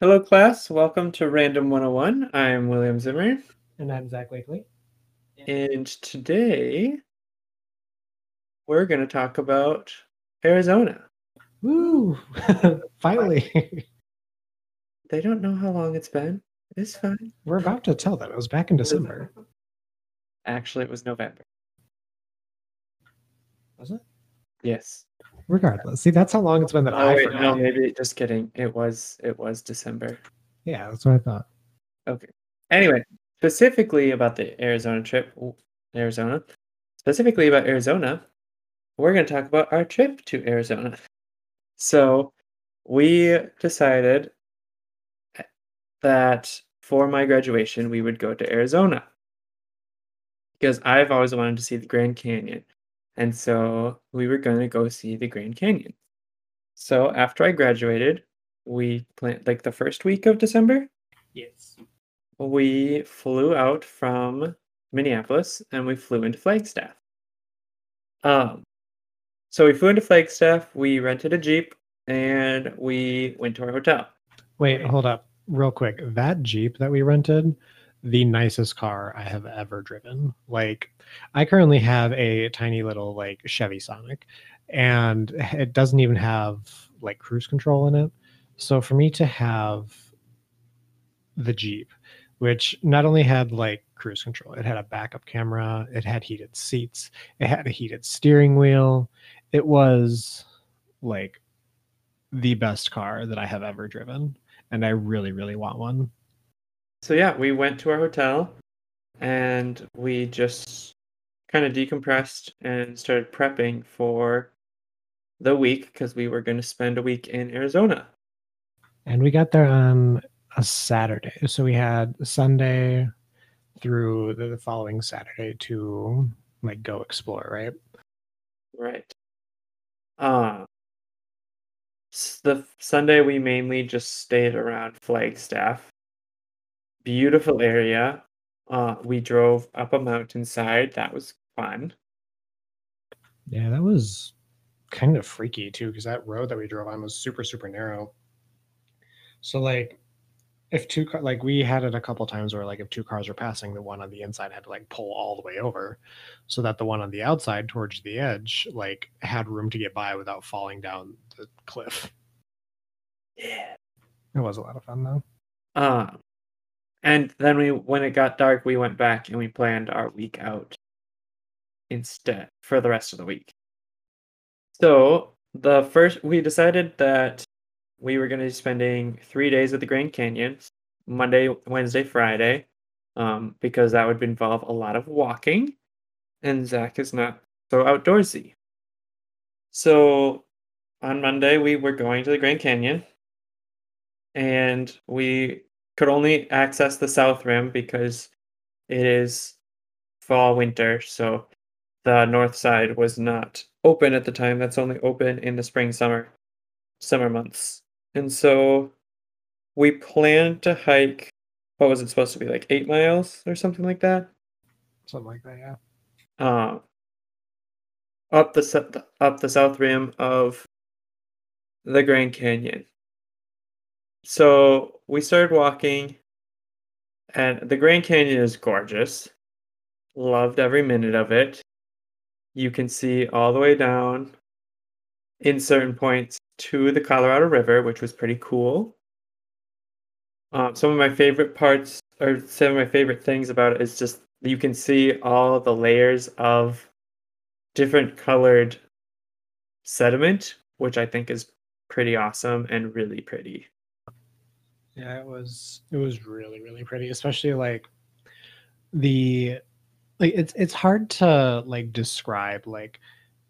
Hello, class. Welcome to Random 101. I'm William Zimmer, And I'm Zach Wakely. and today we're going to talk about Arizona. Woo! Finally. They don't know how long it's been. It's fine. We're about to tell them. It was back in December. Actually, it was November. Was it? Yes. Regardless. See, that's how long it's been that Oh I wait, forgot. no, maybe just kidding. It was it was December. Yeah, that's what I thought. Okay. Anyway, specifically about the Arizona trip, Arizona. Specifically about Arizona, we're going to talk about our trip to Arizona. So, we decided that for my graduation, we would go to Arizona because I've always wanted to see the Grand Canyon. And so we were going to go see the Grand Canyon. So after I graduated, we planned like the first week of December, Yes. we flew out from Minneapolis and we flew into Flagstaff. Um, so we flew into Flagstaff, we rented a Jeep, and we went to our hotel. Wait, hold up. Real quick. That Jeep that we rented, the nicest car I have ever driven. Like, I currently have a tiny little like Chevy Sonic, and it doesn't even have like cruise control in it. So for me to have the Jeep, which not only had like cruise control, it had a backup camera, it had heated seats, it had a heated steering wheel. It was like the best car that I have ever driven. And I really, really want one. So yeah, we went to our hotel and we just kind of decompressed and started prepping for the week because we were going to spend a week in Arizona. And we got there on a Saturday. So we had Sunday through the following Saturday to like go explore, right? Right. Uh, the Sunday we mainly just stayed around Flagstaff. Beautiful area. Uh, we drove up a mountainside. That was fun. Yeah, that was kind of freaky too, because that road that we drove on was super, super narrow. So like if two car like we had it a couple times where like if two cars were passing, the one on the inside had to like pull all the way over so that the one on the outside towards the edge like had room to get by without falling down the cliff. Yeah. It was a lot of fun though. Uh, and then we, when it got dark, we went back and we planned our week out instead for the rest of the week. So the first, we decided that we were going to be spending three days at the Grand Canyon, Monday, Wednesday, Friday, um, because that would involve a lot of walking, and Zach is not so outdoorsy. So on Monday, we were going to the Grand Canyon, and we could only access the south rim because it is fall winter so the north side was not open at the time that's only open in the spring summer summer months and so we planned to hike what was it supposed to be like eight miles or something like that Something like that, yeah. uh, up the up the south rim of the Grand Canyon. So we started walking, and the Grand Canyon is gorgeous. Loved every minute of it. You can see all the way down in certain points to the Colorado River, which was pretty cool. Um, some of my favorite parts, or some of my favorite things about it, is just you can see all the layers of different colored sediment, which I think is pretty awesome and really pretty. Yeah, it was it was really really pretty, especially like the like it's it's hard to like describe like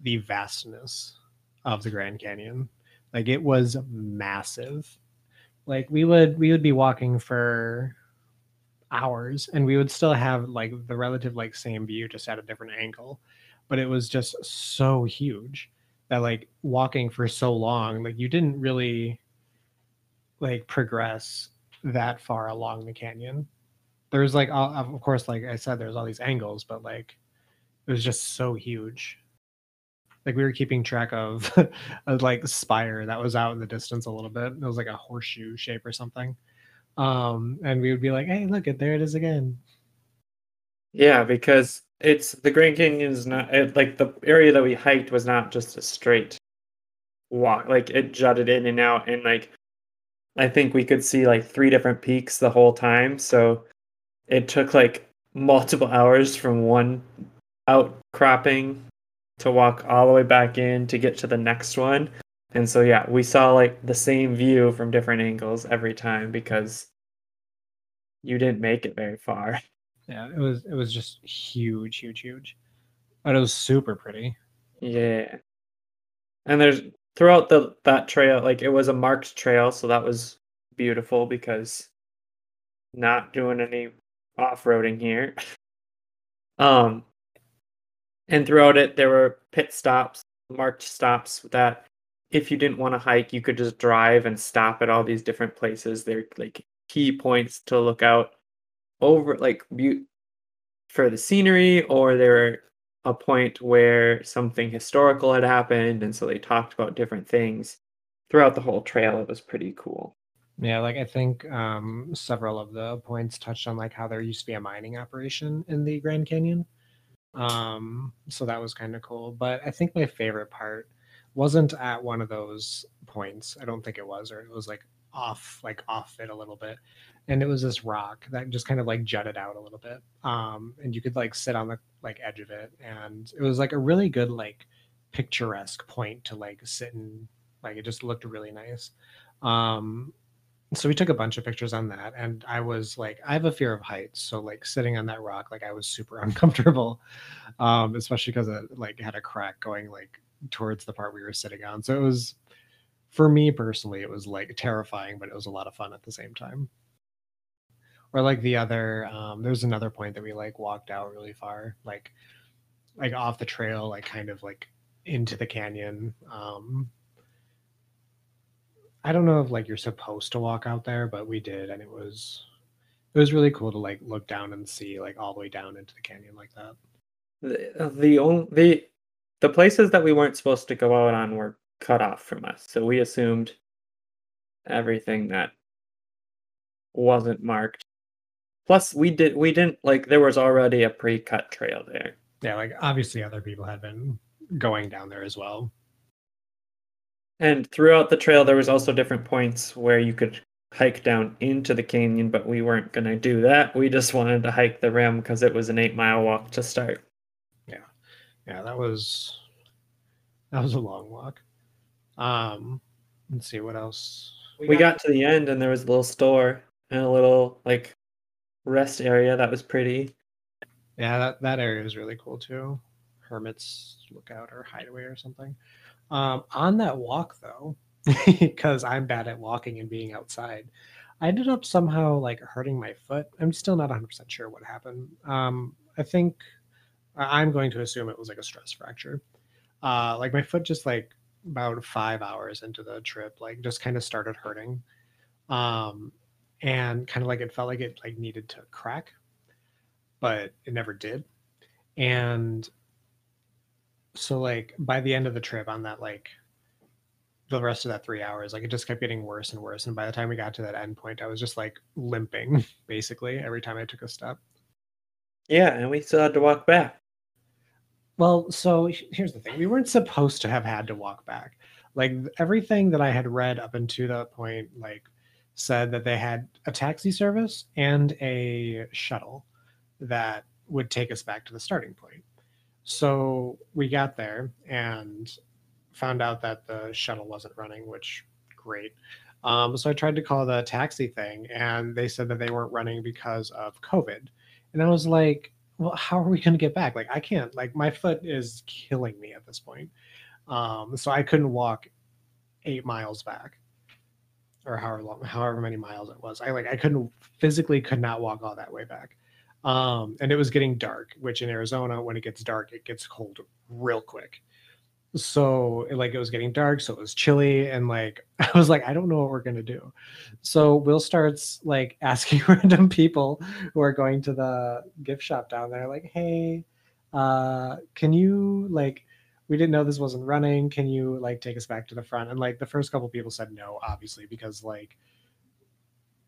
the vastness of the Grand Canyon. Like it was massive. Like we would we would be walking for hours and we would still have like the relative like same view just at a different angle. But it was just so huge that like walking for so long, like you didn't really like progress that far along the canyon. There's like, all, of course, like I said, there's all these angles, but like it was just so huge. like we were keeping track of a like spire that was out in the distance a little bit. It was like a horseshoe shape or something. Um, and we would be like, "Hey, look it, there it is again." Yeah, because it's the Grand Canyon is not it, like the area that we hiked was not just a straight walk. Like it jutted in and out, and like I think we could see like three different peaks the whole time. So it took like multiple hours from one outcropping to walk all the way back in to get to the next one. And so yeah, we saw like the same view from different angles every time because you didn't make it very far. Yeah, it was it was just huge, huge, huge. But it was super pretty. Yeah. And there's throughout the that trail, like it was a marked trail, so that was beautiful because not doing any off-roading here. um and throughout it there were pit stops, marked stops that if you didn't want to hike, you could just drive and stop at all these different places. They're like key points to look out over like for the scenery or they're a point where something historical had happened and so they talked about different things throughout the whole trail. It was pretty cool. Yeah like i think um several of the points touched on like how there used to be a mining operation in the grand canyon. Um so that was kind of cool but i think my favorite part wasn't at one of those points. I don't think it was or it was like off like off it a little bit. And it was this rock that just kind of like jutted out a little bit. Um and you could like sit on the like edge of it. And it was like a really good like picturesque point to like sit and like it just looked really nice. Um so we took a bunch of pictures on that. And i was like i have a fear of heights. So like sitting on that rock like i was super uncomfortable. Um especially because it like had a crack going like towards the part we were sitting on. So it was for me personally it was like terrifying but it was a lot of fun at the same time. Or like the other um there's another point that we like walked out really far like like off the trail like kind of like into the canyon um i don't know if like you're supposed to walk out there but we did and it was it was really cool to like look down and see like all the way down into the canyon like that. The, uh, the only the the places that we weren't supposed to go out on were cut off from us so we assumed everything that wasn't marked Plus, we did we didn't like there was already a pre-cut trail there. Yeah, like obviously other people had been going down there as well. And throughout the trail, there was also different points where you could hike down into the canyon, but we weren't going to do that. We just wanted to hike the rim because it was an eight mile walk to start. Yeah, yeah, that was that was a long walk. Um, let's see what else. We, we got, got to the end, and there was a little store and a little like rest area that was pretty. Yeah, that, that area was really cool too. Hermit's lookout or hideaway or something. Um, on that walk though, because I'm bad at walking and being outside, I ended up somehow like hurting my foot. I'm still not 100% sure what happened. Um, I think I'm going to assume it was like a stress fracture. Uh, like my foot just like about five hours into the trip, like just kind of started hurting. Um, and kind of like it felt like it like needed to crack but it never did and so like by the end of the trip on that like the rest of that three hours like it just kept getting worse and worse and by the time we got to that end point i was just like limping basically every time i took a step yeah and we still had to walk back well so here's the thing we weren't supposed to have had to walk back like everything that i had read up until that point like said that they had a taxi service and a shuttle that would take us back to the starting point. So we got there and found out that the shuttle wasn't running, which great. Um, so I tried to call the taxi thing, and they said that they weren't running because of COVID. And I was like, "Well, how are we going to get back? Like, I can't. Like, my foot is killing me at this point." Um, so I couldn't walk eight miles back or however long, however many miles it was. I like I couldn't physically could not walk all that way back. Um, and it was getting dark, which in Arizona, when it gets dark, it gets cold real quick. So like it was getting dark, so it was chilly, and like I was like, I don't know what we're gonna do. So Will starts like asking random people who are going to the gift shop down there, like, hey, uh, can you like we didn't know this wasn't running. Can you like take us back to the front? And like the first couple people said no, obviously, because like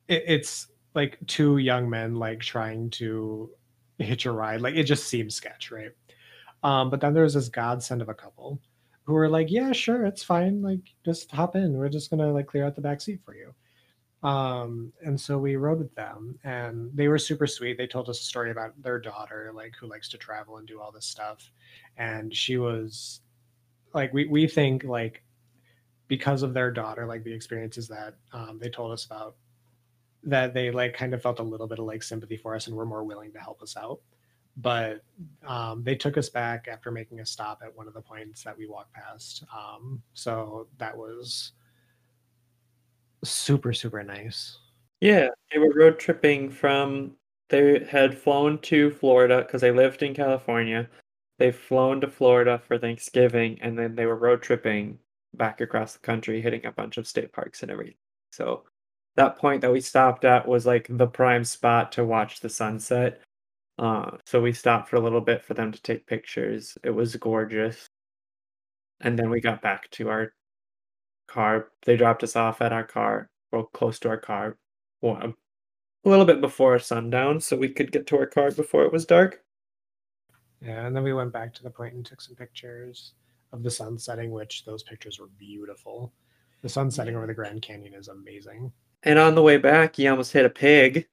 it, it's like two young men like trying to hitch a ride. Like it just seems sketch, right? Um, but then there was this godsend of a couple who were like, "Yeah, sure, it's fine. Like, just hop in. We're just gonna like clear out the back seat for you." Um, and so we rode with them, and they were super sweet. They told us a story about their daughter, like who likes to travel and do all this stuff, and she was like, we we think like because of their daughter, like the experiences that um, they told us about, that they like kind of felt a little bit of like sympathy for us and were more willing to help us out but um, they took us back after making a stop at one of the points that we walked past. Um, so that was super, super nice. Yeah, they were road tripping from. They had flown to Florida because they lived in California. They've flown to Florida for Thanksgiving, and then they were road tripping back across the country, hitting a bunch of state parks and everything. So that point that we stopped at was like the prime spot to watch the sunset uh, so we stopped for a little bit for them to take pictures. It was gorgeous. And then we got back to our car. They dropped us off at our car, well, close to our car, well, a little bit before sundown, so we could get to our car before it was dark. Yeah, and then we went back to the point and took some pictures of the sun setting, which those pictures were beautiful. The sun setting over the Grand Canyon is amazing. And on the way back, you almost hit a pig.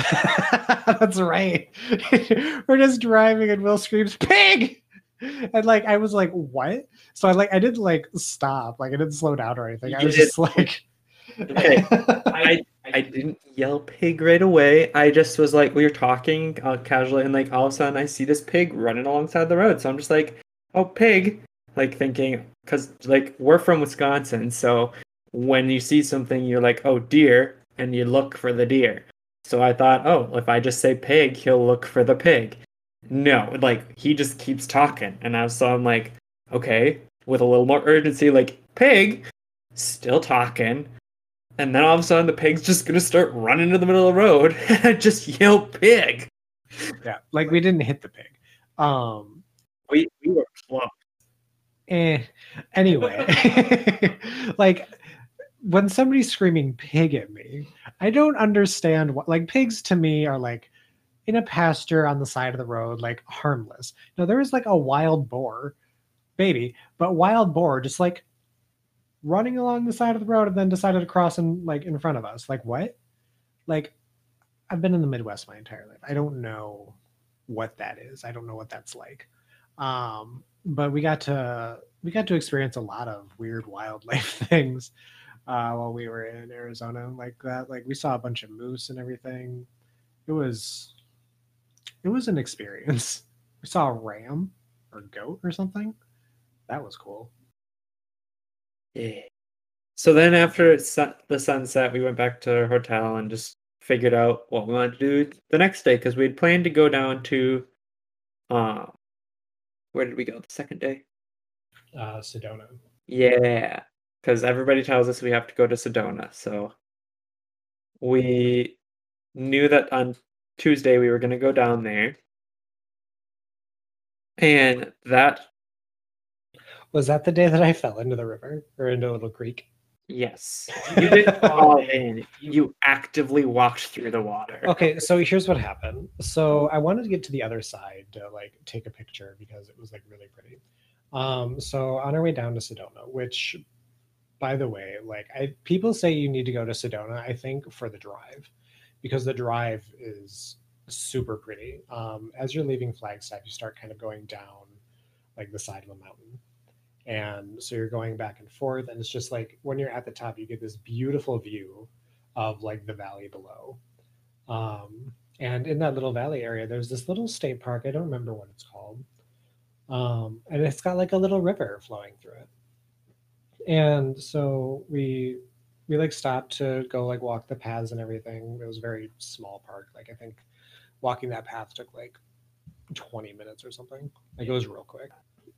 That's right. We're just driving and Will screams, pig! And like I was like, what? So I like I didn't like stop, like I didn't slow down or anything. I was just like Okay. I I didn't yell pig right away. I just was like, we were talking uh, casually, and like all of a sudden I see this pig running alongside the road. So I'm just like, oh, pig. Like thinking, because like we're from Wisconsin. So when you see something, you're like, oh, deer, and you look for the deer. So I thought, oh, if I just say pig, he'll look for the pig. No, like he just keeps talking. And I was so I'm like, okay, with a little more urgency, like, pig, still talking. And then all of a sudden the pig's just gonna start running to the middle of the road and I just yell pig. Yeah, like we didn't hit the pig. Um we we were close. Eh. Anyway, like when somebody's screaming pig at me, I don't understand what like pigs to me are like in a pasture on the side of the road, like harmless. Now there is like a wild boar, baby, but wild boar just like running along the side of the road and then decided to cross in like in front of us. Like what? Like I've been in the Midwest my entire life. I don't know what that is. I don't know what that's like. Um, but we got to we got to experience a lot of weird wildlife things uh, while we were in Arizona like that. Like we saw a bunch of moose and everything. It was it was an experience. We saw a ram or goat or something. That was cool. Yeah. So then after sun- the sunset, we went back to our hotel and just figured out what we wanted to do the next day because we had planned to go down to uh where did we go the second day? Uh Sedona. Yeah because everybody tells us we have to go to Sedona. So we knew that on Tuesday we were going to go down there. And that was that the day that I fell into the river or into a little creek? Yes. You didn't fall in. You actively walked through the water. Okay, so here's what happened. So I wanted to get to the other side to like take a picture because it was like really pretty. Um, so on our way down to Sedona, which by the way, like I people say you need to go to Sedona, I think for the drive because the drive is super pretty. Um, as you're leaving Flagstaff, you start kind of going down like the side of a mountain. And so you're going back and forth, and it's just like when you're at the top, you get this beautiful view of like the valley below. Um, and in that little valley area, there's this little state park. I don't remember what it's called. Um, and it's got like a little river flowing through it and so we we like stopped to go like walk the paths and everything. It was a very small park. Like I think walking that path took like 20 minutes or something. Like it was real quick.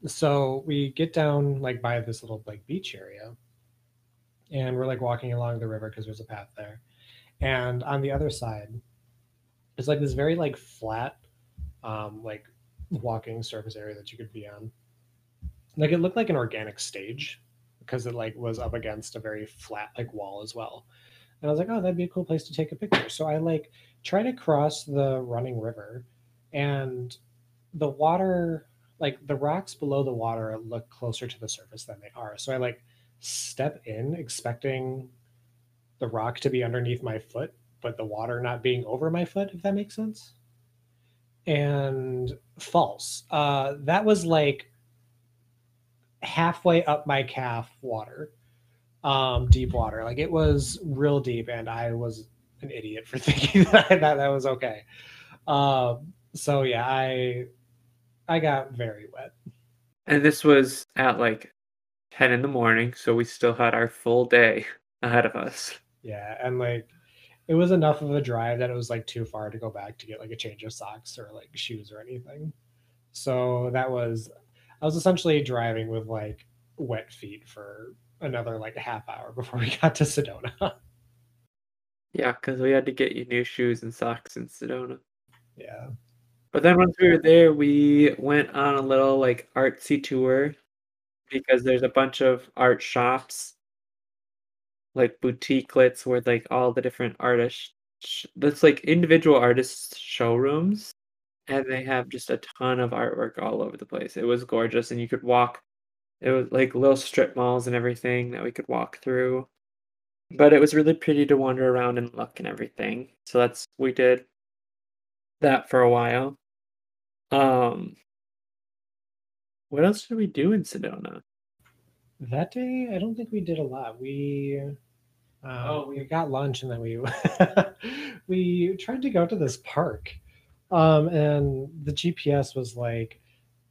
So we get down like by this little like beach area and we're like walking along the river because there's a path there. And on the other side, it's like this very like flat um like walking surface area that you could be on. like it looked like an organic stage because it like was up against a very flat like wall as well. And I was like, oh, that'd be a cool place to take a picture. So I like try to cross the running river and the water like the rocks below the water look closer to the surface than they are. So I like step in expecting the rock to be underneath my foot, but the water not being over my foot, if that makes sense. And false. Uh, that was like halfway up my calf water, um, deep water. Like it was real deep, and I was an idiot for thinking that that, that was okay. Um, so yeah, I I got very wet. And this was at like 10 in the morning, so we still had our full day ahead of us. Yeah, and like it was enough of a drive that it was like too far to go back to get like a change of socks or like shoes or anything. So that was I was essentially driving with like wet feet for another like half hour before we got to Sedona. Yeah, because we had to get you new shoes and socks in Sedona. yeah. But then once we were there, we went on a little like artsy tour because there's a bunch of art shops, like boutiquelets, where like all the different artists. sh- That's like individual artists showrooms, and they have just a ton of artwork all over the place. It was gorgeous, and you could walk. It was like little strip malls and everything that we could walk through. But it was really pretty to wander around and look and everything. So that's we did that for a while. Um, what else did we do in Sedona? That day, I don't think we did a lot. We uh, Oh, we we- got lunch and then we we tried to go to this park, um, and the GPS was like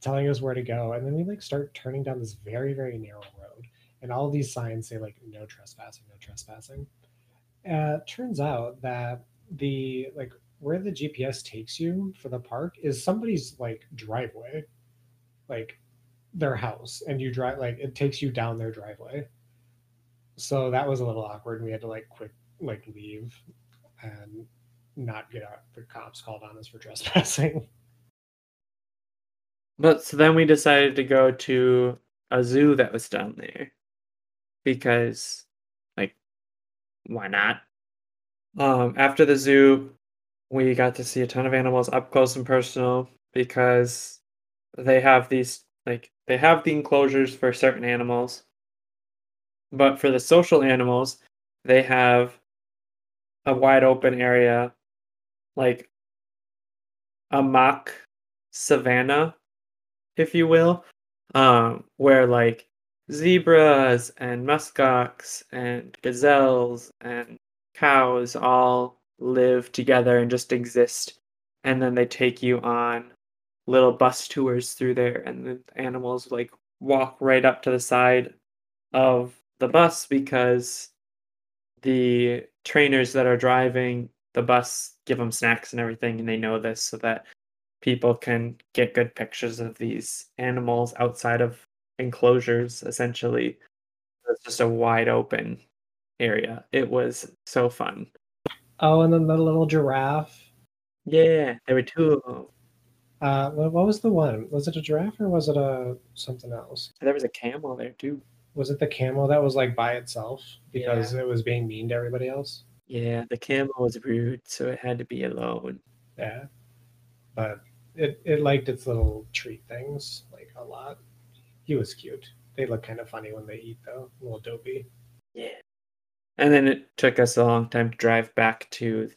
telling us where to go, and then we like start turning down this very very narrow road, and all these signs say like no trespassing, no trespassing. Uh, turns out that the like where the GPS takes you for the park is somebody's like driveway, like their house, and you drive like it takes you down their driveway. So that was a little awkward, and we had to like quick like leave and not get our, the cops called on us for trespassing. But so then we decided to go to a zoo that was down there because, like, why not? Um, after the zoo, we got to see a ton of animals up close and personal because they have these like they have the enclosures for certain animals, but for the social animals, they have a wide open area like a mock savanna, if you will, um, where like zebras and muskox and gazelles and cows all live together and just exist. And then they take you on little bus tours through there, and the animals like walk right up to the side of the bus because the trainers that are driving the bus give them snacks and everything, and they know this so that people can get good pictures of these animals outside of enclosures essentially it's just a wide open area it was so fun Oh, and then the little giraffe. yeah there were two of them Uh, what, what was the one? Was it a giraffe or was it a something else? there was a camel there too Was it the camel that was like by itself because it was being mean to everybody else? Yeah the camel was rude so it had to be alone Yeah, but it it liked its little treat things like a lot. He was cute. They look kind of funny when they eat though, a little dopey. yeah and then it took us a long time to drive back to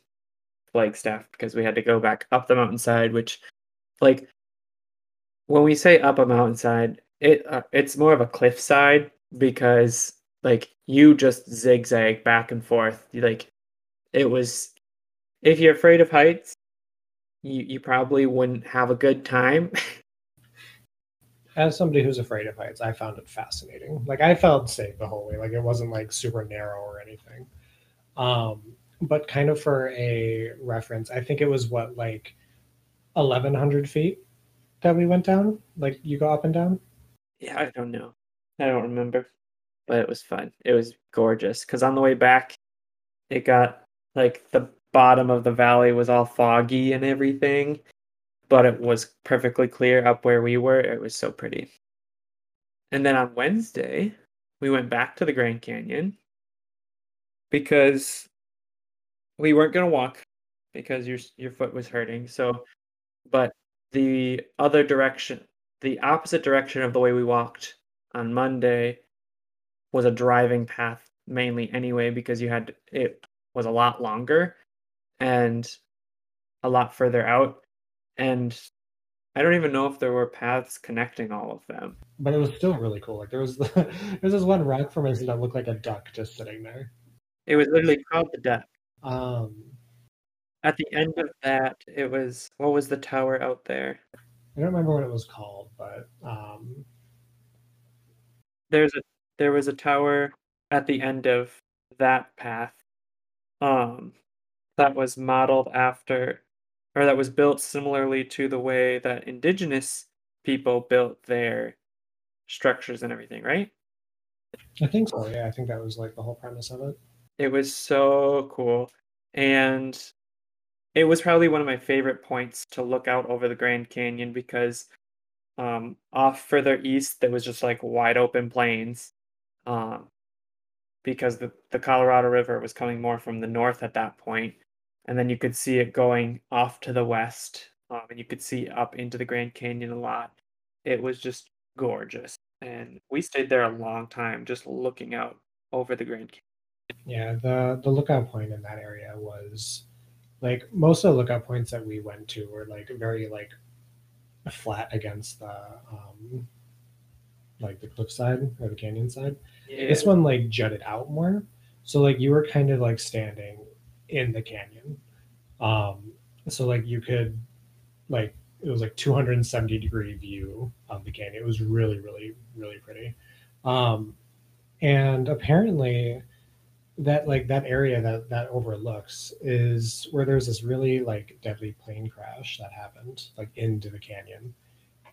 flagstaff because we had to go back up the mountainside which like when we say up a mountainside it uh, it's more of a cliffside because like you just zigzag back and forth You, like it was if you're afraid of heights you you probably wouldn't have a good time As somebody who's afraid of heights, I found it fascinating. Like I felt safe the whole way. Like it wasn't like super narrow or anything. Um, but kind of for a reference, I think it was what like eleven hundred feet that we went down. Like you go up and down. yeah i don't know i don't remember but it was fun it was gorgeous because on the way back it got like the bottom of the valley was all foggy and everything but it was perfectly clear up where we were it was so pretty And then on Wednesday, we went back to the Grand Canyon because we weren't going to walk because your your foot was hurting. So, but the other direction, the opposite direction of the way we walked on Monday was a driving path mainly anyway because you had it was a lot longer and a lot further out and I don't even know if there were paths connecting all of them. But it was still really cool. Like there was the, there was this one rock formation that looked like a duck just sitting there. It was literally called the duck. Um, At the end of that, it was what was the tower out there? I don't remember what it was called, but um, There's a there was a tower at the end of that path. Um that was modeled after or that was built similarly to the way that indigenous people built their structures and everything, right? I think so. Yeah, I think that was like the whole premise of it. It was so cool. And it was probably one of my favorite points to look out over the Grand Canyon because um, off further east there was just like wide open plains. Um, because the, the Colorado River was coming more from the north at that point, and then you could see it going off to the west, um, and you could see up into the Grand Canyon a lot. It was just gorgeous, and we stayed there a long time just looking out over the Grand Canyon. Yeah, the the lookout point in that area was like most of the lookout points that we went to were like very like flat against the um like the cliff side or the canyon side. Yeah. This one like jutted out more. So like you were kind of like standing in the canyon. Um so like you could like it was like 270 degree view of the canyon. It was really, really, really pretty. Um and apparently that like that area that that overlooks is where there's this really like deadly plane crash that happened like into the canyon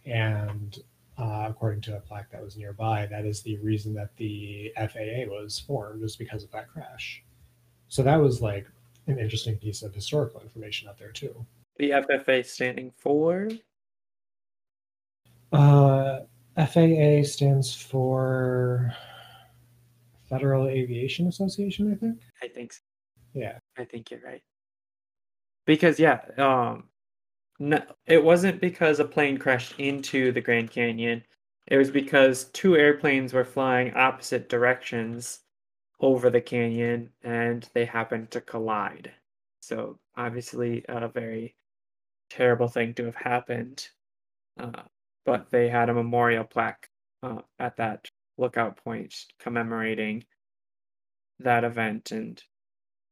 and uh, according to a plaque that was nearby that is the reason that the faa was formed was because of that crash so that was like an interesting piece of historical information out there too The FFA standing for uh, faa stands for federal aviation association i think I think so. yeah I think you're right. Because yeah, um no, it wasn't because a plane crashed into the Grand Canyon. It was because two airplanes were flying opposite directions over the canyon and they happened to collide. So obviously a very terrible thing to have happened. Uh, but they had a memorial plaque uh, at that lookout point commemorating that event and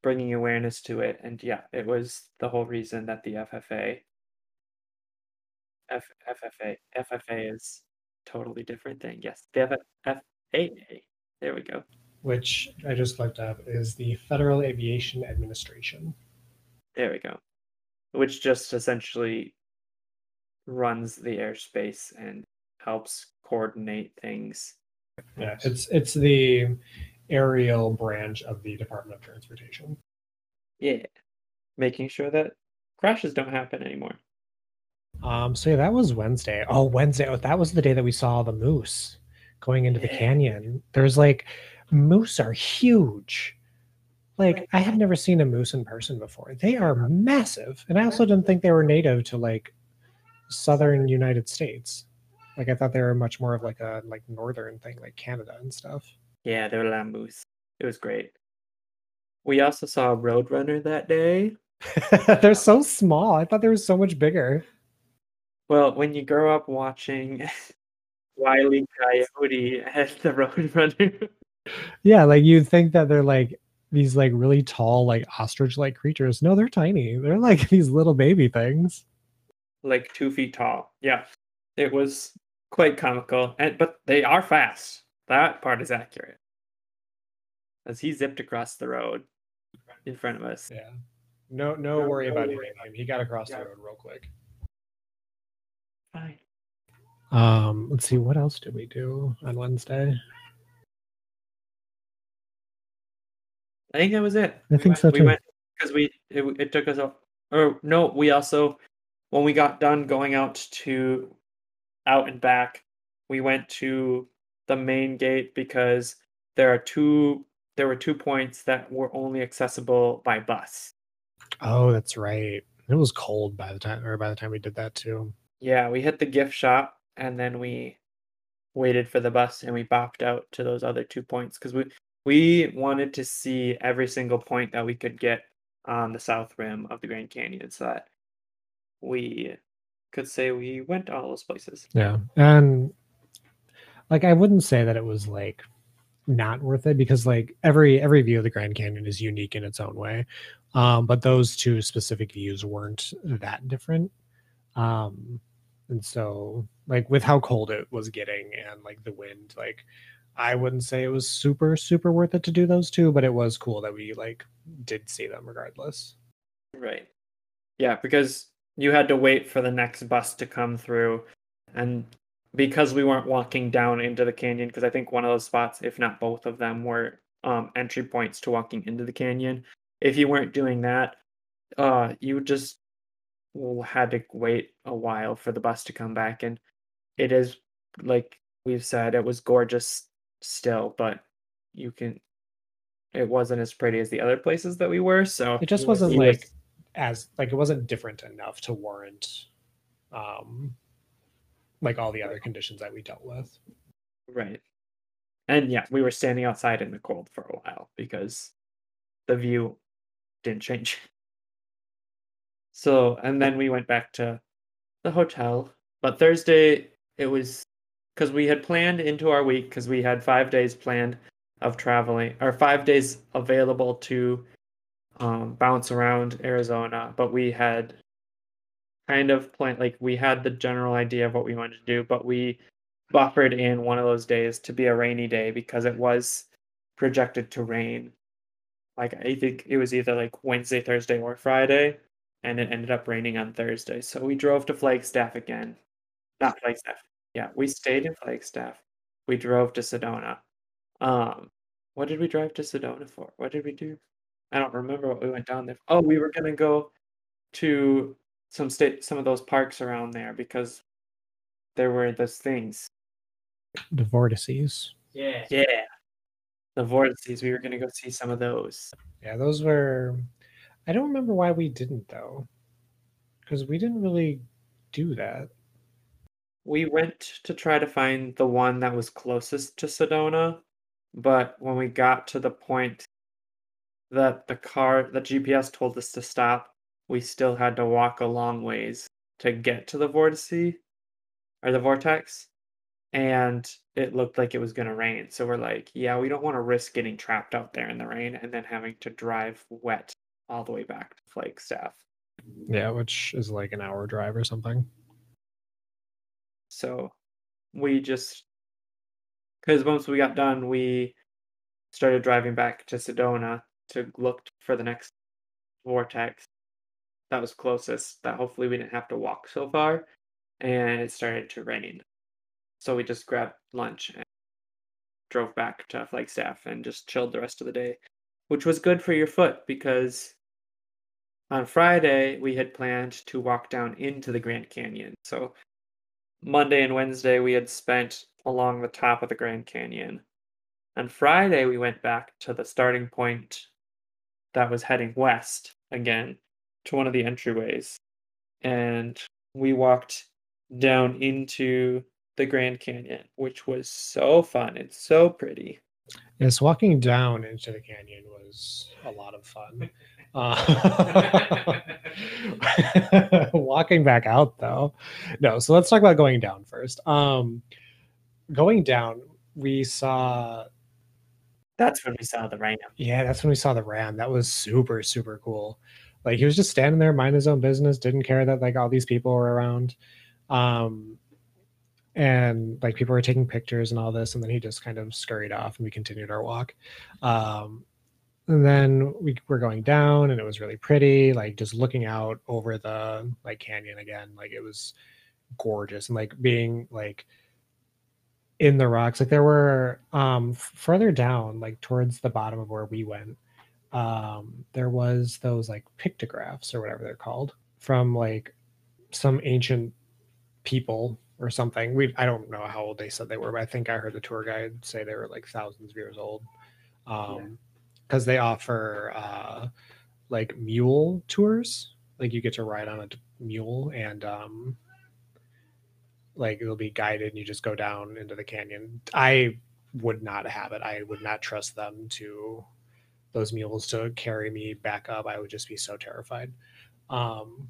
bringing awareness to it. And yeah, it was the whole reason that the FFA, F, FFA, FFA is totally different thing. Yes, the F, FAA. There we go. which i just looked up is the federal aviation administration There we go. Which just essentially runs the airspace and helps coordinate things. Yeah, it's it's the aerial branch of the Department of Transportation. Yeah. Making sure that crashes don't happen anymore. Um, so yeah, that was Wednesday. Oh, Wednesday. Oh, that was the day that we saw the moose going into the canyon. There's like moose are huge. Like I had never seen a moose in person before. They are massive, and I also didn't think they were native to like southern United States. Like I thought they were much more of like a like northern thing, like Canada and stuff. Yeah, there were moose. It was great. We also saw a Roadrunner that day. They're so small. I thought they were so much bigger. Well, when you grow up watching Wile E. Coyote as the Roadrunner, Yeah, like you'd think that they're like these like really tall, like ostrich-like creatures. No, they're tiny. They're like these little baby things. like two feet tall. Yeah, it was quite comical, and but they are fast. That part is accurate. As he zipped across the road in front of us. Yeah. No, no worry about hitting him. He got across the road real quick. Fine. Um, let's see, what else did we do on Wednesday? I think that was it. I We think went- so We too. went because we it, it took us a or no, we also when we got done going out to out and back, we went to the main gate because there are two there were two points that were only accessible by bus. Oh, that's right. It was cold by the time or by the time we did that too. Yeah, we hit the gift shop and then we waited for the bus and we bopped out to those other two points because we we wanted to see every single point that we could get on the south rim of the Grand Canyon so that we could say we went to all those places. Yeah. And like I wouldn't say that it was like not worth it because like every every view of the Grand Canyon is unique in its own way. Um, but those two specific views weren't that different. Um, and so like with how cold it was getting and like the wind, like I wouldn't say it was super super worth it to do those two, but it was cool that we like did see them regardless. Right. Yeah, because you had to wait for the next bus to come through and because we weren't walking down into the canyon because i think one of those spots if not both of them were um, entry points to walking into the canyon if you weren't doing that uh, you would just had to wait a while for the bus to come back and it is like we've said it was gorgeous still but you can it wasn't as pretty as the other places that we were so it just wasn't like was, as like it wasn't different enough to warrant um like all the other conditions that we dealt with. Right. And yeah, we were standing outside in the cold for a while because the view didn't change. So, and then we went back to the hotel. But Thursday, it was because we had planned into our week because we had five days planned of traveling, or five days available to um, bounce around Arizona. But we had kind of planned, like we had the general idea of what we wanted to do, but we buffered in one of those days to be a rainy day because it was projected to rain. Like I think it was either like Wednesday, Thursday, or Friday, and it ended up raining on Thursday. So we drove to Flagstaff again. Not Flagstaff. Yeah, we stayed in Flagstaff. We drove to Sedona. Um, what did we drive to Sedona for? What did we do? I don't remember what we went down there. Oh, we were gonna go to some state some of those parks around there because there were those things. The vortices. Yeah. Yeah. The vortices. We were gonna go see some of those. Yeah, those were I don't remember why we didn't though. Because we didn't really do that. We went to try to find the one that was closest to Sedona, but when we got to the point that the car the GPS told us to stop, we still had to walk a long ways to get to the vortice or the vortex and it looked like it was going to rain so we're like yeah we don't want to risk getting trapped out there in the rain and then having to drive wet all the way back to flagstaff yeah which is like an hour drive or something. So we just because once we got done we started driving back to sedona to look for the next vortex. That was closest that hopefully we didn't have to walk so far and it started to rain. So we just grabbed lunch and drove back to flagstaff and just chilled the rest of the day which was good for your foot because on friday we had planned to walk down into the grand canyon so monday and wednesday we had spent along the top of the grand canyon on friday we went back to the starting point that was heading west again to one of the entryways and we walked down into the Grand Canyon, which was so fun and so pretty. Yes, walking down into the canyon was a lot of fun. Uh, walking back out though, no. So let's talk about going down first. Um, going down, we saw. That's when we saw the ram. Yeah, that's when we saw the ram. That was super super cool. Like he was just standing there, mind his own business, didn't care that like all these people were around. Um, and like people were taking pictures and all this, and then he just kind of scurried off and we continued our walk. Um, and then we were going down and it was really pretty, like just looking out over the like canyon again. Like it was gorgeous and like being like in the rocks. Like there were um further down, like towards the bottom of where we went, um, there was those like pictographs or whatever they're called from like some ancient people or something. We I don't know how old they said they were, but I think I heard the tour guide say they were like thousands of years old. Um, because they offer uh, like mule tours. Like you get to ride on a mule and um, like it'll be guided and you just go down into the canyon. I would not have it. I would not trust them to those mules to carry me back up. I would just be so terrified. Um,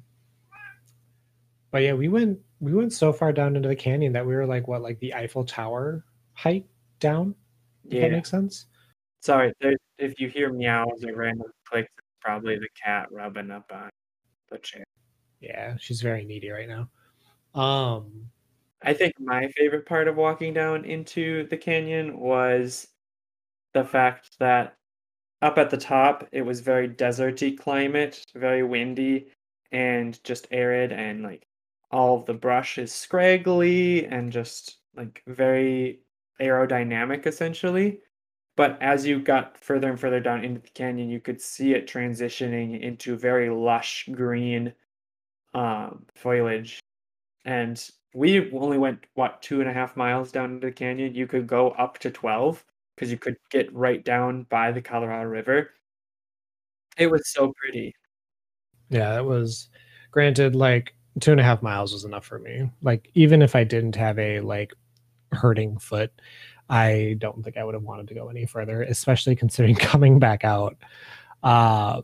but yeah, we went we went so far down into the canyon that we were like what like the Eiffel Tower height down. If Yeah. that makes sense. Sorry, there's, if you hear meows or random clicks, it's probably the cat rubbing up on the chair. Yeah, she's very needy right now. Um, I think my favorite part of walking down into the canyon was the fact that up at the top it was very deserty climate, very windy and just arid and like all of the brush is scraggly and just like very aerodynamic essentially. But as you got further and further down into the canyon, you could see it transitioning into very lush green um, foliage. And we only went what two and a half miles down into the canyon? You could go up to 12 because you could get right down by the colorado river. It was so pretty. Yeah, that was granted like two and a half miles was enough for me. Like even if I didn't have a like hurting foot, I don't think I would have wanted to go any further, especially considering coming back out. Uh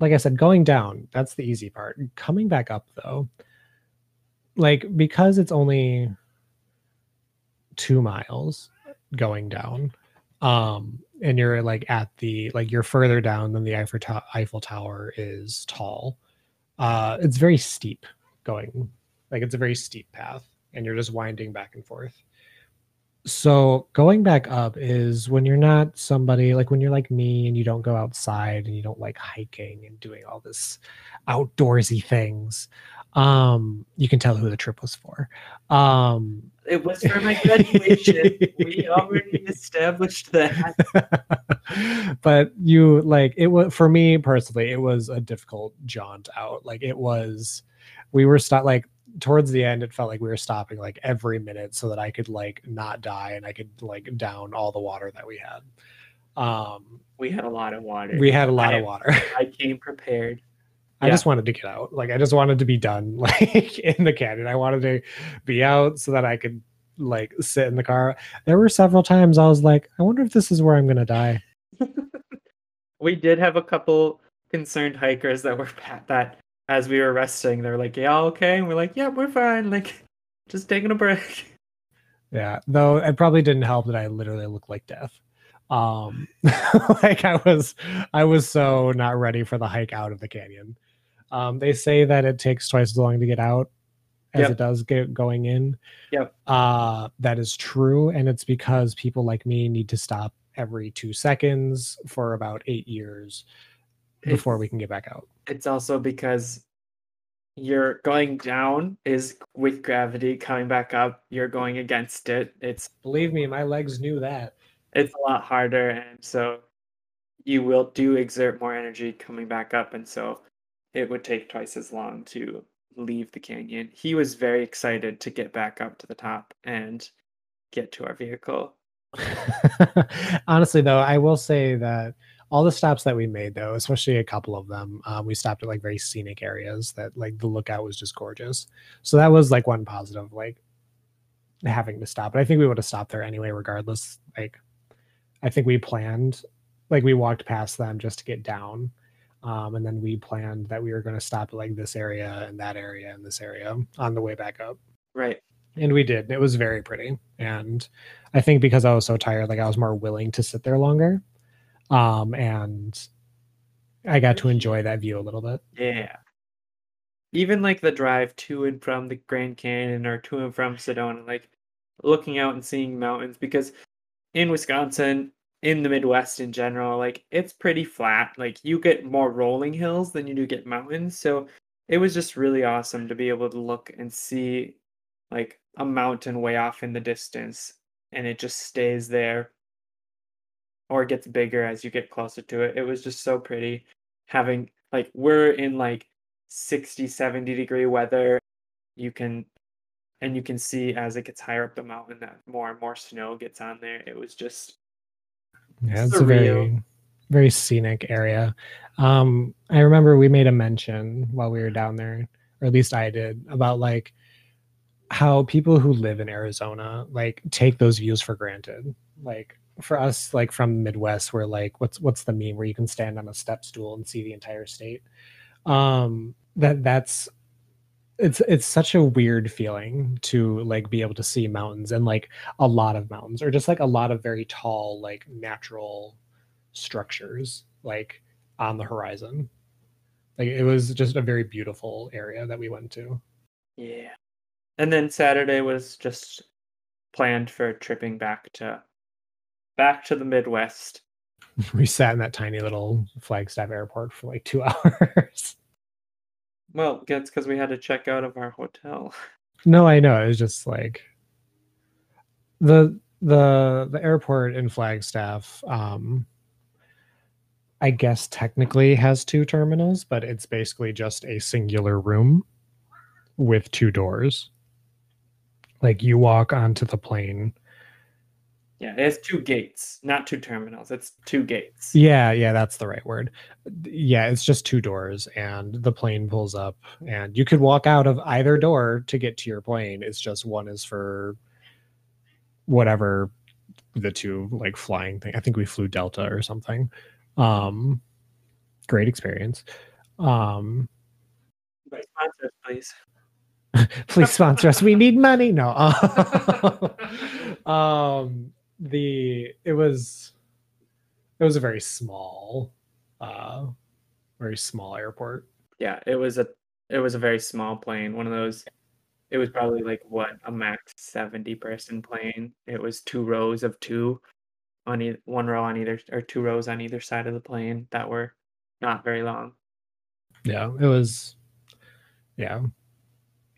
like I said, going down, that's the easy part. Coming back up though, like because it's only two miles going down, um, and you're like at the like you're further down than the Eiffel, to- Eiffel Tower is tall. Uh, it's very steep going, like it's a very steep path, and you're just winding back and forth. So going back up is when you're not somebody like when you're like me and you don't go outside and you don't like hiking and doing all this outdoorsy things. Um, you can tell who the trip was for. Um, it was for my graduation we already established that but you like it was for me personally it was a difficult jaunt out like it was we were stuck like towards the end it felt like we were stopping like every minute so that i could like not die and i could like down all the water that we had um we had a lot of water we had a lot I- of water i came prepared I Yeah. just wanted to get out. Like I just wanted to be done like in the canyon. I wanted to be out so that I could like sit in the car. There were several times I was like, I wonder if this is where I'm gonna die. we did have a couple concerned hikers that were pat that as we were resting they're like yeah okay and we're like yeah we're fine like just taking a break Yeah. Though it probably didn't help that I literally looked like death. Um like I was I was so not ready for the hike out of the canyon. Um they say that it takes twice as long to get out as Yep. it does get going in. Yep. Uh that is true and it's because people like me need to stop every 2 seconds for about 8 years before we can get back out. It's also because you're going down is with gravity coming back up you're going against it. It's Believe me, my legs knew that. it's a lot harder and so you will do exert more energy coming back up and so it would take twice as long to leave the canyon. He was very excited to get back up to the top and get to our vehicle. Honestly, though, I will say that all the stops that we made, though, especially a couple of them, um, we stopped at like very scenic areas that like the lookout was just gorgeous. So that was like one positive, like having to stop. But I think we would have stopped there anyway, regardless. Like, I think we planned, like, we walked past them just to get down. Um, and then we planned that we were going to stop at like this area and that area and this area on the way back up right and we did it was very pretty and i think because i was so tired like i was more willing to sit there longer um and i got to enjoy that view a little bit Yeah. Even like the drive to and from the Grand Canyon or to and from Sedona, like looking out and seeing mountains because in Wisconsin, in the Midwest in general, like it's pretty flat. Like you get more rolling hills than you do get mountains. So it was just really awesome to be able to look and see like a mountain way off in the distance and it just stays there or it gets bigger as you get closer to it. It was just so pretty having like we're in like 60 70 degree weather you can and you can see as it gets higher up the mountain that more and more snow gets on there. It was just Yeah, it's a very very scenic area. Um, I remember we made a mention while we were down there, or at least I did, about like how people who live in Arizona like take those views for granted. Like for us, like from Midwest, we're like, what's what's the meme where you can stand on a step stool and see the entire state? Um, that that's it's it's such a weird feeling to like be able to see mountains and like a lot of mountains or just like a lot of very tall like natural structures like on the horizon like it was just a very beautiful area that we went to yeah. And then Saturday was just planned for tripping back to back to the Midwest. we sat in that tiny little flagstaff airport for like two hours Well, that's because we had to check out of our hotel. no i know it was just like the the the airport in flagstaff um i guess technically has two terminals but it's basically just a singular room with two doors like you walk onto the plane Yeah, it has two gates, not two terminals. It's two gates. yeah yeah that's the right word yeah it's just two doors and the plane pulls up and you could walk out of either door to get to your plane it's just one is for whatever the two like flying thing i think we flew delta or something um great experience um But sponsors, please. please sponsor us we need money no um the it was it was a very small uh very small airport Yeah, it was a it was a very small plane. One of those. It was probably like what a max seventy person plane. It was two rows of two, on e- one row on either or two rows on either side of the plane that were not very long. yeah it was yeah it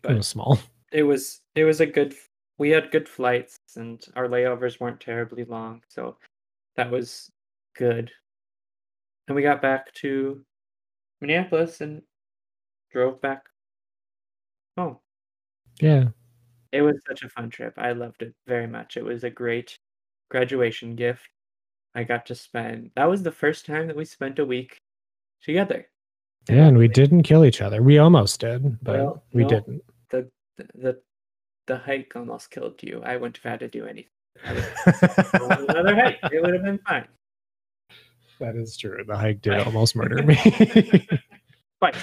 But was small it was it was a good. We had good flights and our layovers weren't terribly long, so that was good. And we got back to Minneapolis and drove back home. yeah It was such a fun trip. I loved it very much. It was a great graduation gift. I got to spend that was the first time that we spent a week together. yeah and we didn't kill each other we almost did but Well, we no. didn't The the the, hike almost killed you. I wouldn't have had to do anything. I would've gone on another hike. It would have been fine. that is true the hike did almost murder me But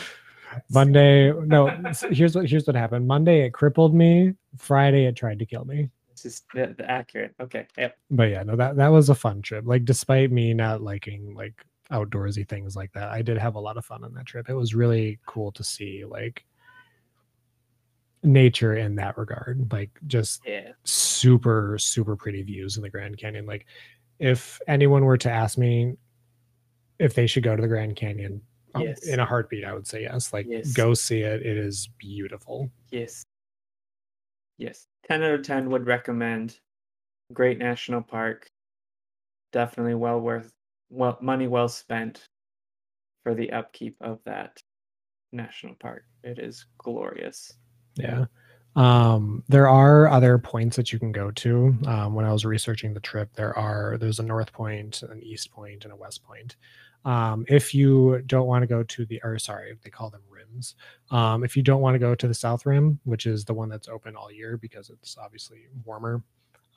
monday no here's what here's what happened monday it crippled me friday it tried to kill me this is the, the accurate. Okay. Yep. but yeah no that that was a fun trip like despite me not liking like outdoorsy things like that i did have a lot of fun on that trip it was really cool to see like nature in that regard like just Yeah. super super pretty views in the grand canyon like if anyone were to ask me if they should go to the grand canyon um, Yes. in a heartbeat i would say yes like Yes. go see it it is beautiful Yes. Yes. 10 out of 10 would recommend. Great national park. Definitely well worth well money well spent for the upkeep of that national park. It is glorious. Yeah. Um, there are other points that you can go to. Um, when I was researching the trip, there are there's a north point, an east point, and a west point. Um, if you don't want to go to the or sorry, they call them rims. Um, if you don't want to go to the south rim, which is the one that's open all year because it's obviously warmer,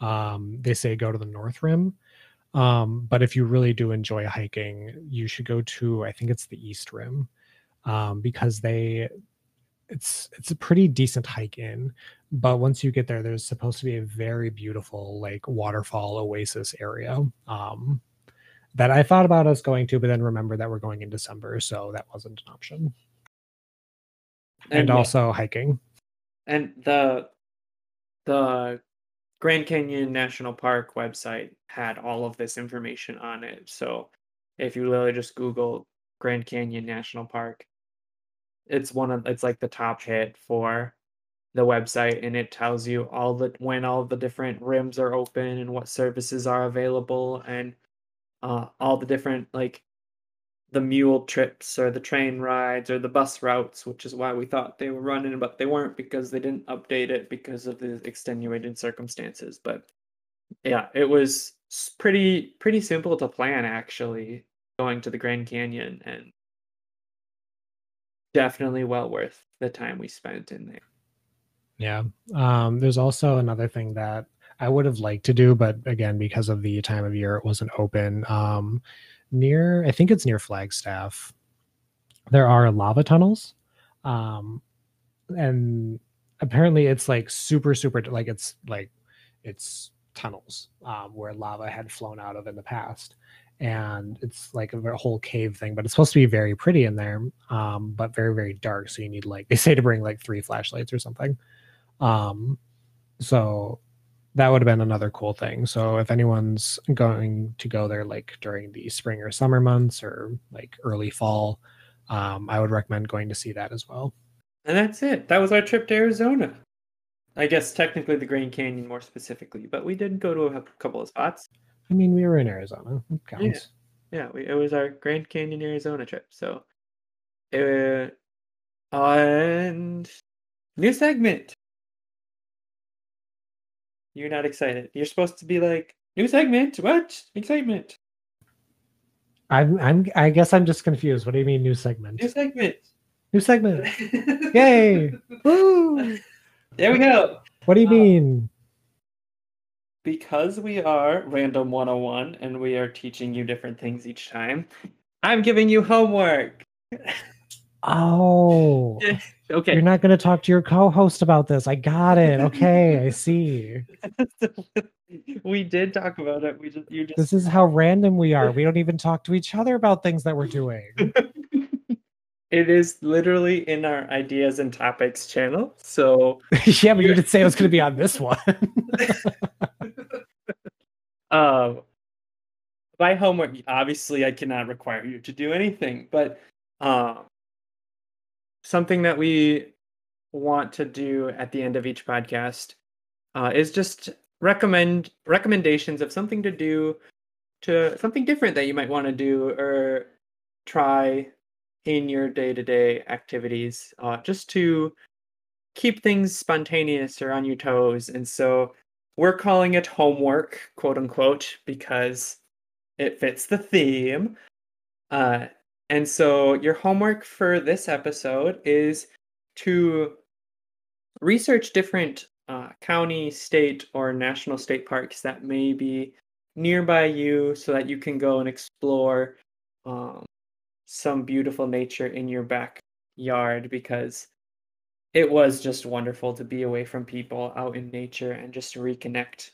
um, they say go to the north rim. Um, but if you really do enjoy hiking, you should go to I think it's the east rim because they it's it's a pretty decent hike in but once you get there there's supposed to be a very beautiful like waterfall oasis area um that i thought about us going to but then remember that we're going in december so that wasn't an option and, yeah, also hiking and the the Grand Canyon National Park website had all of this information on it. So if you literally just Google Grand Canyon National Park, it's one of it's like the top hit for the website and it tells you all the when all the different rims are open and what services are available and uh, all the different like the mule trips or the train rides or the bus routes, which is why we thought they were running, but they weren't because they didn't update it because of the extenuating circumstances. But yeah, it was pretty pretty simple to plan actually going to the Grand Canyon and definitely well worth the time we spent in there. Yeah. Um, there's also another thing that I would have liked to do, but again, because of the time of year, it wasn't open. Um, near, I think it's near Flagstaff, there are lava tunnels. Um, and apparently it's like super, super, like it's like, it's tunnels um, where lava had flown out of in the past. And it's like a whole cave thing, but it's supposed to be very pretty in there, um, but very, very dark. So you need like, they say to bring like three flashlights or something. Um, so that would have been another cool thing. So if anyone's going to go there like during the spring or summer months or like early fall, um, I would recommend going to see that as well. And that's it. That was our trip to Arizona. I guess technically the Grand Canyon more specifically, but we did go to a couple of spots. I mean, we were in Arizona. It counts. Yeah, yeah we, it was our Grand Canyon, Arizona trip. So, uh, and new segment. You're not excited. You're supposed to be like, new segment. What? Excitement. I'm I'm I guess I'm just confused. What do you mean new segment? New segment. New segment. Yay. Woo! There we go. What do you uh, mean? Because we are Random 101 and we are teaching you different things each time, I'm giving you homework. Oh. okay. You're not going to talk to your co-host about this. I got it. Okay, I see. we did talk about it. We just you just This is how random we are. We don't even talk to each other about things that we're doing. it is literally in our ideas and topics channel. So Yeah, but you didn't say it was going to be on this one. um by homework, obviously I cannot require you to do anything, but um something that we want to do at the end of each podcast uh, is just recommend recommendations of something to do to something different that you might want to do or try in your day-to-day activities uh, just to keep things spontaneous or on your toes. And so we're calling it homework quote unquote because it fits the theme. Uh, and so your homework for this episode is to research different uh, county, state, or national state parks that may be nearby you so that you can go and explore um, some beautiful nature in your backyard because it was just wonderful to be away from people out in nature and just reconnect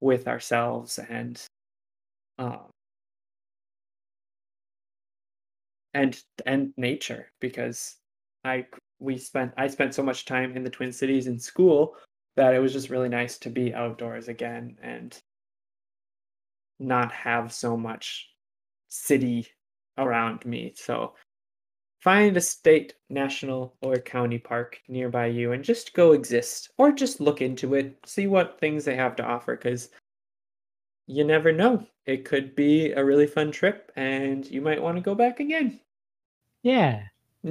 with ourselves and um, and and nature because I we spent I spent so much time in the Twin Cities in school that it was just really nice to be outdoors again and not have so much city around me. So find a state, national, or county park nearby you and just go exist or just look into it, see what things they have to offer cuz you never know. It could be a really fun trip and you might want to go back again. Yeah.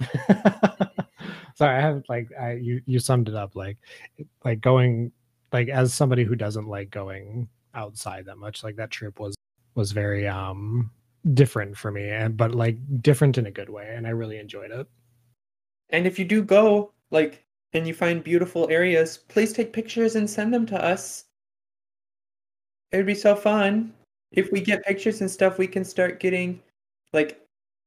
Sorry, I have like I you you summed it up like like going like as somebody who doesn't like going outside that much like that trip was was very um different for me and but like different in a good way and I really enjoyed it. And if you do go like and you find beautiful areas, please take pictures and send them to us. It would be so fun. If we get pictures and stuff, we can start getting like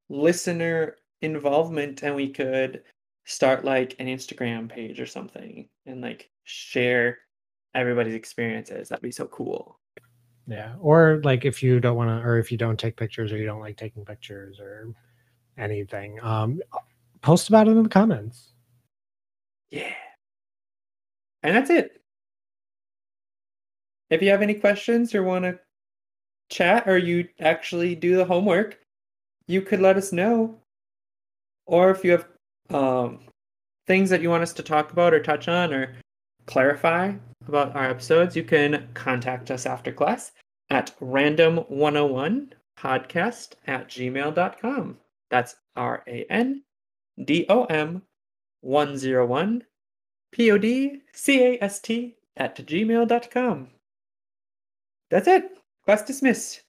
listener involvement and we could start like an Instagram page or something and like share everybody's experiences. That'd be so cool. Yeah. Or like if you don't want to, or if you don't take pictures or you don't like taking pictures or anything, um, post about it in the comments. Yeah. And that's it. If you have any questions or want to chat or you actually do the homework, you could let us know. Or if you have um, things that you want us to talk about or touch on or clarify about our episodes, you can contact us after class at random101 podcast at gmail.com. That's R A N D O M 101 P O D C A S T at gmail.com. That's it. Class dismissed.